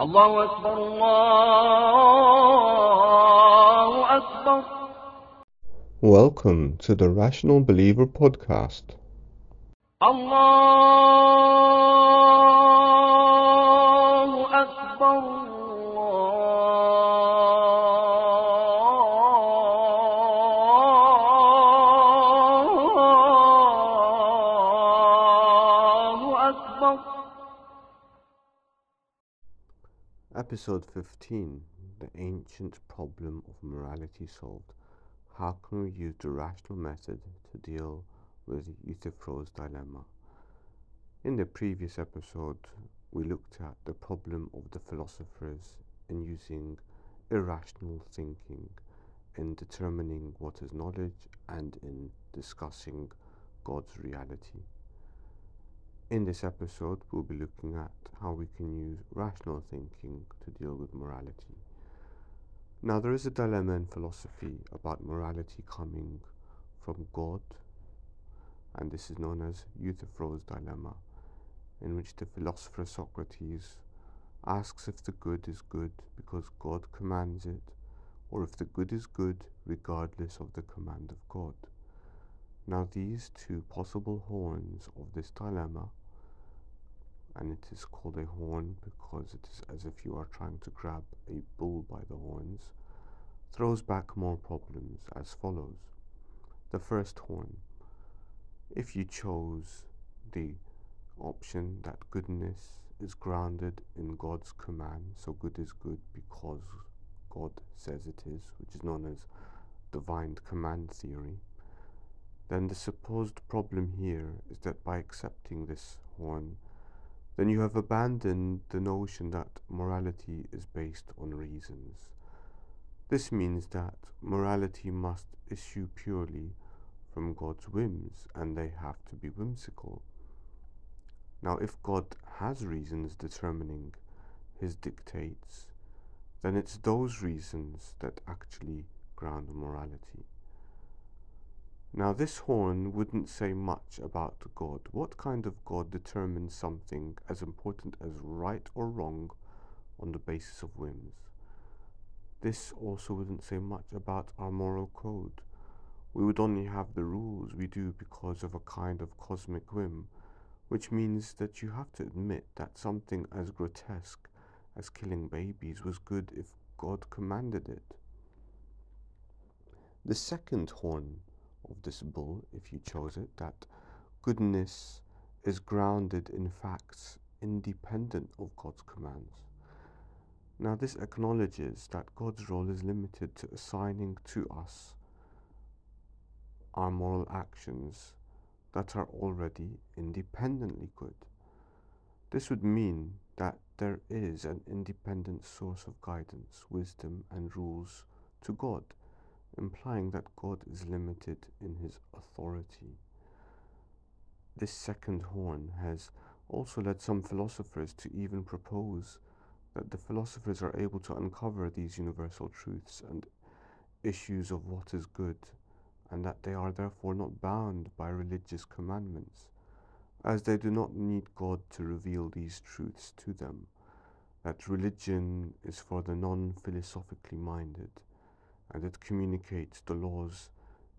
الله أكبر الله أكبر Welcome to the Rational Believer podcast. الله أكبر الله أكبر Episode 15 The Ancient Problem of Morality Solved. How can we use the rational method to deal with Euthyphro's dilemma? In the previous episode, we looked at the problem of the philosophers in using irrational thinking in determining what is knowledge and in discussing God's reality. In this episode, we'll be looking at how we can use rational thinking to deal with morality. Now, there is a dilemma in philosophy about morality coming from God, and this is known as Euthyphro's dilemma, in which the philosopher Socrates asks if the good is good because God commands it, or if the good is good regardless of the command of God. Now, these two possible horns of this dilemma, and it is called a horn because it is as if you are trying to grab a bull by the horns, throws back more problems as follows. The first horn. If you chose the option that goodness is grounded in God's command, so good is good because God says it is, which is known as divine command theory, then the supposed problem here is that by accepting this horn, then you have abandoned the notion that morality is based on reasons. This means that morality must issue purely from God's whims and they have to be whimsical. Now, if God has reasons determining his dictates, then it's those reasons that actually ground morality. Now, this horn wouldn't say much about God. What kind of God determines something as important as right or wrong on the basis of whims? This also wouldn't say much about our moral code. We would only have the rules we do because of a kind of cosmic whim, which means that you have to admit that something as grotesque as killing babies was good if God commanded it. The second horn of this bull, if you chose it, that goodness is grounded in facts independent of God's commands. Now, this acknowledges that God's role is limited to assigning to us our moral actions that are already independently good. This would mean that there is an independent source of guidance, wisdom, and rules to God, implying that God is limited in his authority. This second horn has also led some philosophers to even propose that the philosophers are able to uncover these universal truths and issues of what is good, and that they are therefore not bound by religious commandments, as they do not need God to reveal these truths to them, that religion is for the non philosophically minded, and it communicates the laws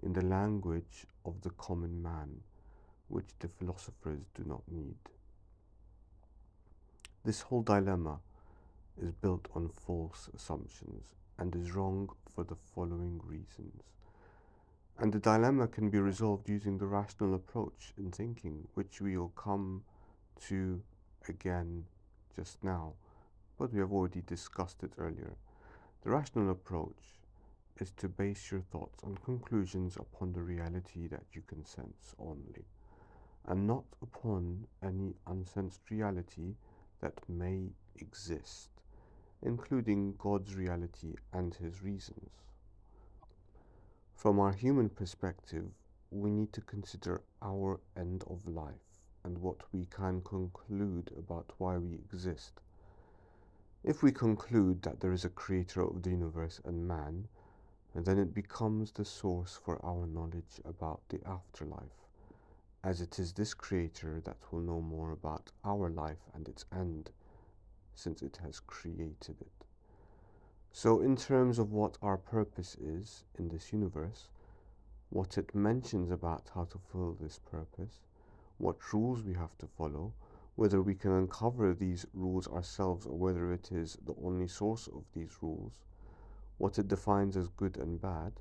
in the language of the common man, which the philosophers do not need. This whole dilemma is built on false assumptions and is wrong for the following reasons. And the dilemma can be resolved using the rational approach in thinking, which we will come to again just now, but we have already discussed it earlier. The rational approach is to base your thoughts and conclusions upon the reality that you can sense only, and not upon any unsensed reality that may exist including God's reality and His reasons. From our human perspective, we need to consider our end of life and what we can conclude about why we exist. If we conclude that there is a creator of the universe and man, then it becomes the source for our knowledge about the afterlife, as it is this creator that will know more about our life and its end since it has created it. So, in terms of what our purpose is in this universe, what it mentions about how to fulfill this purpose, what rules we have to follow, whether we can uncover these rules ourselves or whether it is the only source of these rules, what it defines as good and bad,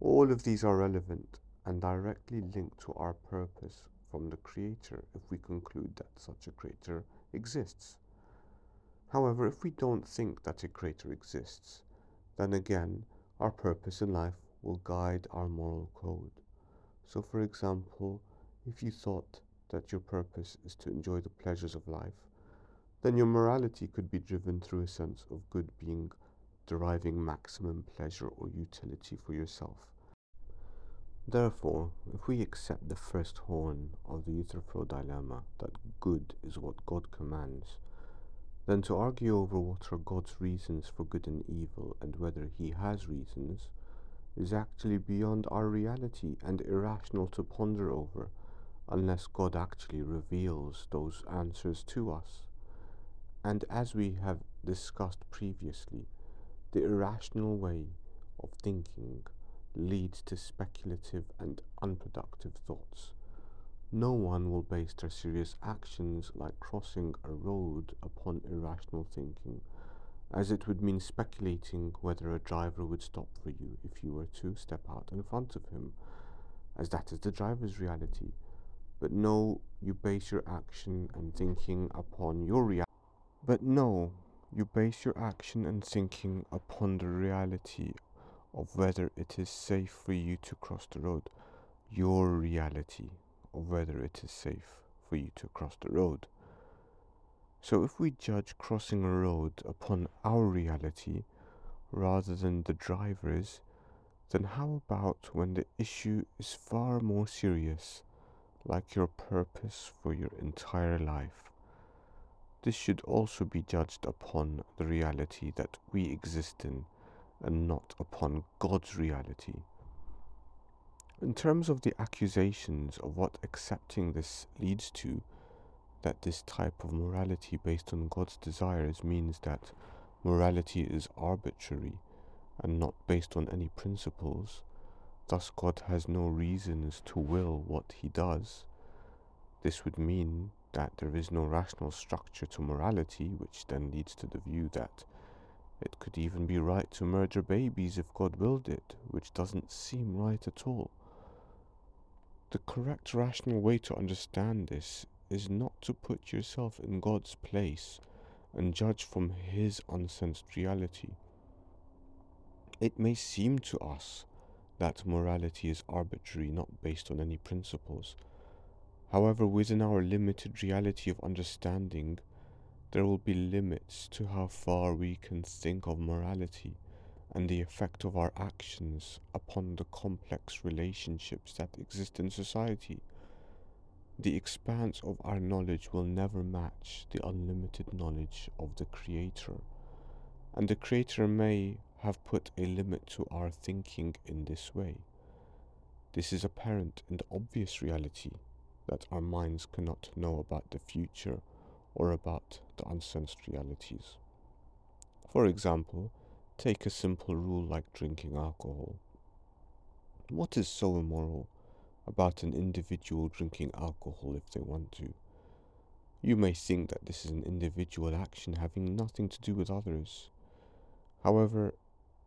all of these are relevant and directly linked to our purpose from the Creator if we conclude that such a Creator exists. However, if we don't think that a Creator exists, then again, our purpose in life will guide our moral code. So, for example, if you thought that your purpose is to enjoy the pleasures of life, then your morality could be driven through a sense of good being deriving maximum pleasure or utility for yourself. Therefore, if we accept the first horn of the Euthyphro dilemma that good is what God commands, then to argue over what are God's reasons for good and evil and whether He has reasons is actually beyond our reality and irrational to ponder over unless God actually reveals those answers to us. And as we have discussed previously, the irrational way of thinking leads to speculative and unproductive thoughts. No one will base their serious actions like crossing a road upon irrational thinking, as it would mean speculating whether a driver would stop for you if you were to step out in front of him, as that is the driver's reality. But no, you base your action and thinking upon your reality. But no, you base your action and thinking upon the reality of whether it is safe for you to cross the road, your reality of whether it is safe for you to cross the road. So if we judge crossing a road upon our reality rather than the driver's, then how about when the issue is far more serious, like your purpose for your entire life? This should also be judged upon the reality that we exist in and not upon God's reality. In terms of the accusations of what accepting this leads to, that this type of morality based on God's desires means that morality is arbitrary and not based on any principles, thus God has no reasons to will what he does. This would mean that there is no rational structure to morality, which then leads to the view that it could even be right to murder babies if God willed it, which doesn't seem right at all. The correct rational way to understand this is not to put yourself in God's place and judge from His unsensed reality. It may seem to us that morality is arbitrary, not based on any principles. However, within our limited reality of understanding, there will be limits to how far we can think of morality and the effect of our actions upon the complex relationships that exist in society. The expanse of our knowledge will never match the unlimited knowledge of the Creator, and the Creator may have put a limit to our thinking in this way. This is apparent in the obvious reality that our minds cannot know about the future or about the unsensed realities. For example, take a simple rule like drinking alcohol. What is so immoral about an individual drinking alcohol if they want to? You may think that this is an individual action having nothing to do with others. However,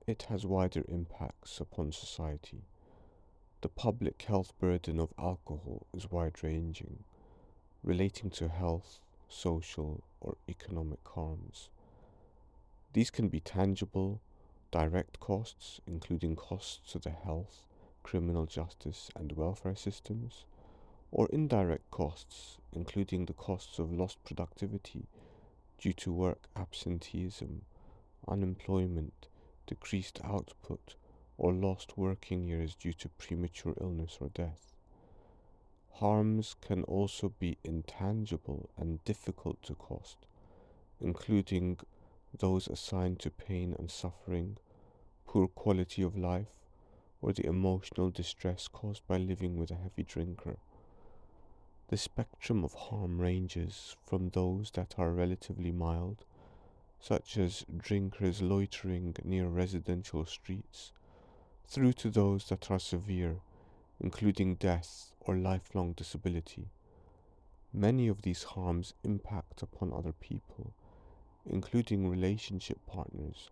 it has wider impacts upon society. The public health burden of alcohol is wide ranging, relating to health, social, or economic harms. These can be tangible, direct costs, including costs to the health, criminal justice, and welfare systems, or indirect costs, including the costs of lost productivity due to work absenteeism, unemployment, decreased output, or lost working years due to premature illness or death. Harms can also be intangible and difficult to cost, including those assigned to pain and suffering, poor quality of life, or the emotional distress caused by living with a heavy drinker. The spectrum of harm ranges from those that are relatively mild such as drinkers loitering near residential streets, through to those that are severe, including death or lifelong disability. Many of these harms impact upon other people, including relationship partners,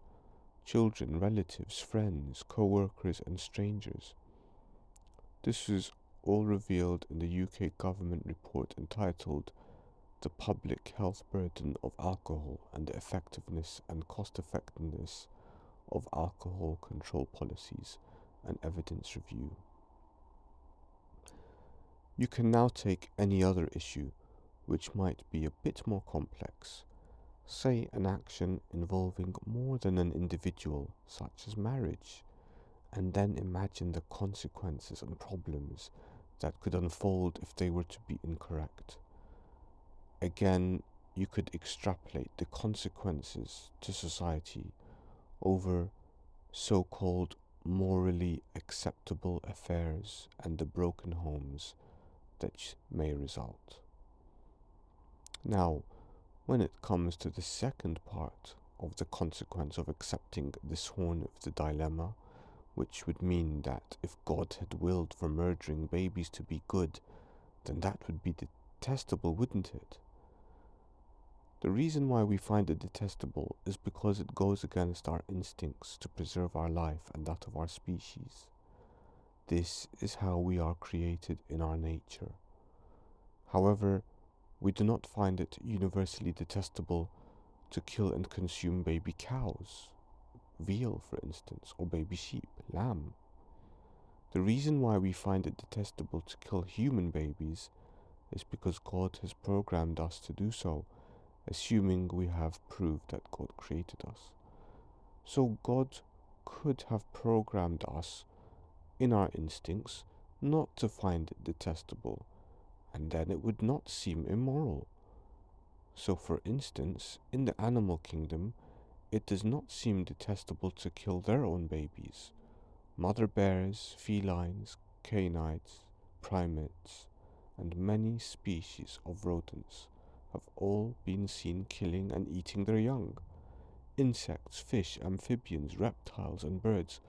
children, relatives, friends, co workers, and strangers. This is all revealed in the UK government report entitled The Public Health Burden of Alcohol and the Effectiveness and Cost Effectiveness of Alcohol Control Policies and Evidence Review. You can now take any other issue which might be a bit more complex, say an action involving more than an individual, such as marriage, and then imagine the consequences and problems that could unfold if they were to be incorrect. Again, you could extrapolate the consequences to society over so called morally acceptable affairs and the broken homes that may result. Now, when it comes to the second part of the consequence of accepting this horn of the dilemma, which would mean that if God had willed for murdering babies to be good, then that would be detestable, wouldn't it? The reason why we find it detestable is because it goes against our instincts to preserve our life and that of our species. This is how we are created in our nature. However, we do not find it universally detestable to kill and consume baby cows veal, for instance, or baby sheep, lamb. The reason why we find it detestable to kill human babies is because God has programmed us to do so, assuming we have proved that God created us. So God could have programmed us in our instincts not to find it detestable, and then it would not seem immoral. So, for instance, in the animal kingdom, it does not seem detestable to kill their own babies. Mother bears, felines, canids, primates, and many species of rodents have all been seen killing and eating their young. Insects, fish, amphibians, reptiles, and birds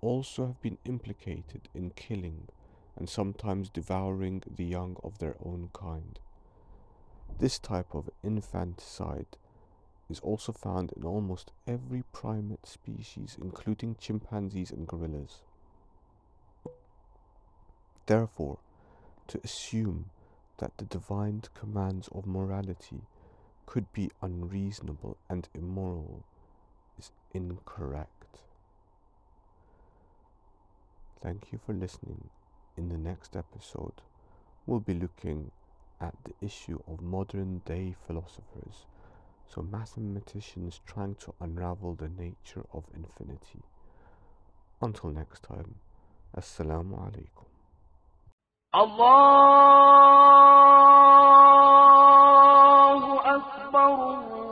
also have been implicated in killing and sometimes devouring the young of their own kind. This type of infanticide is also found in almost every primate species, including chimpanzees and gorillas. Therefore, to assume that the divine commands of morality could be unreasonable and immoral is incorrect. Thank you for listening. In the next episode, we'll be looking at the issue of modern day philosophers, so mathematicians trying to unravel the nature of infinity. Until next time, Assalamu alaikum. Allah قدر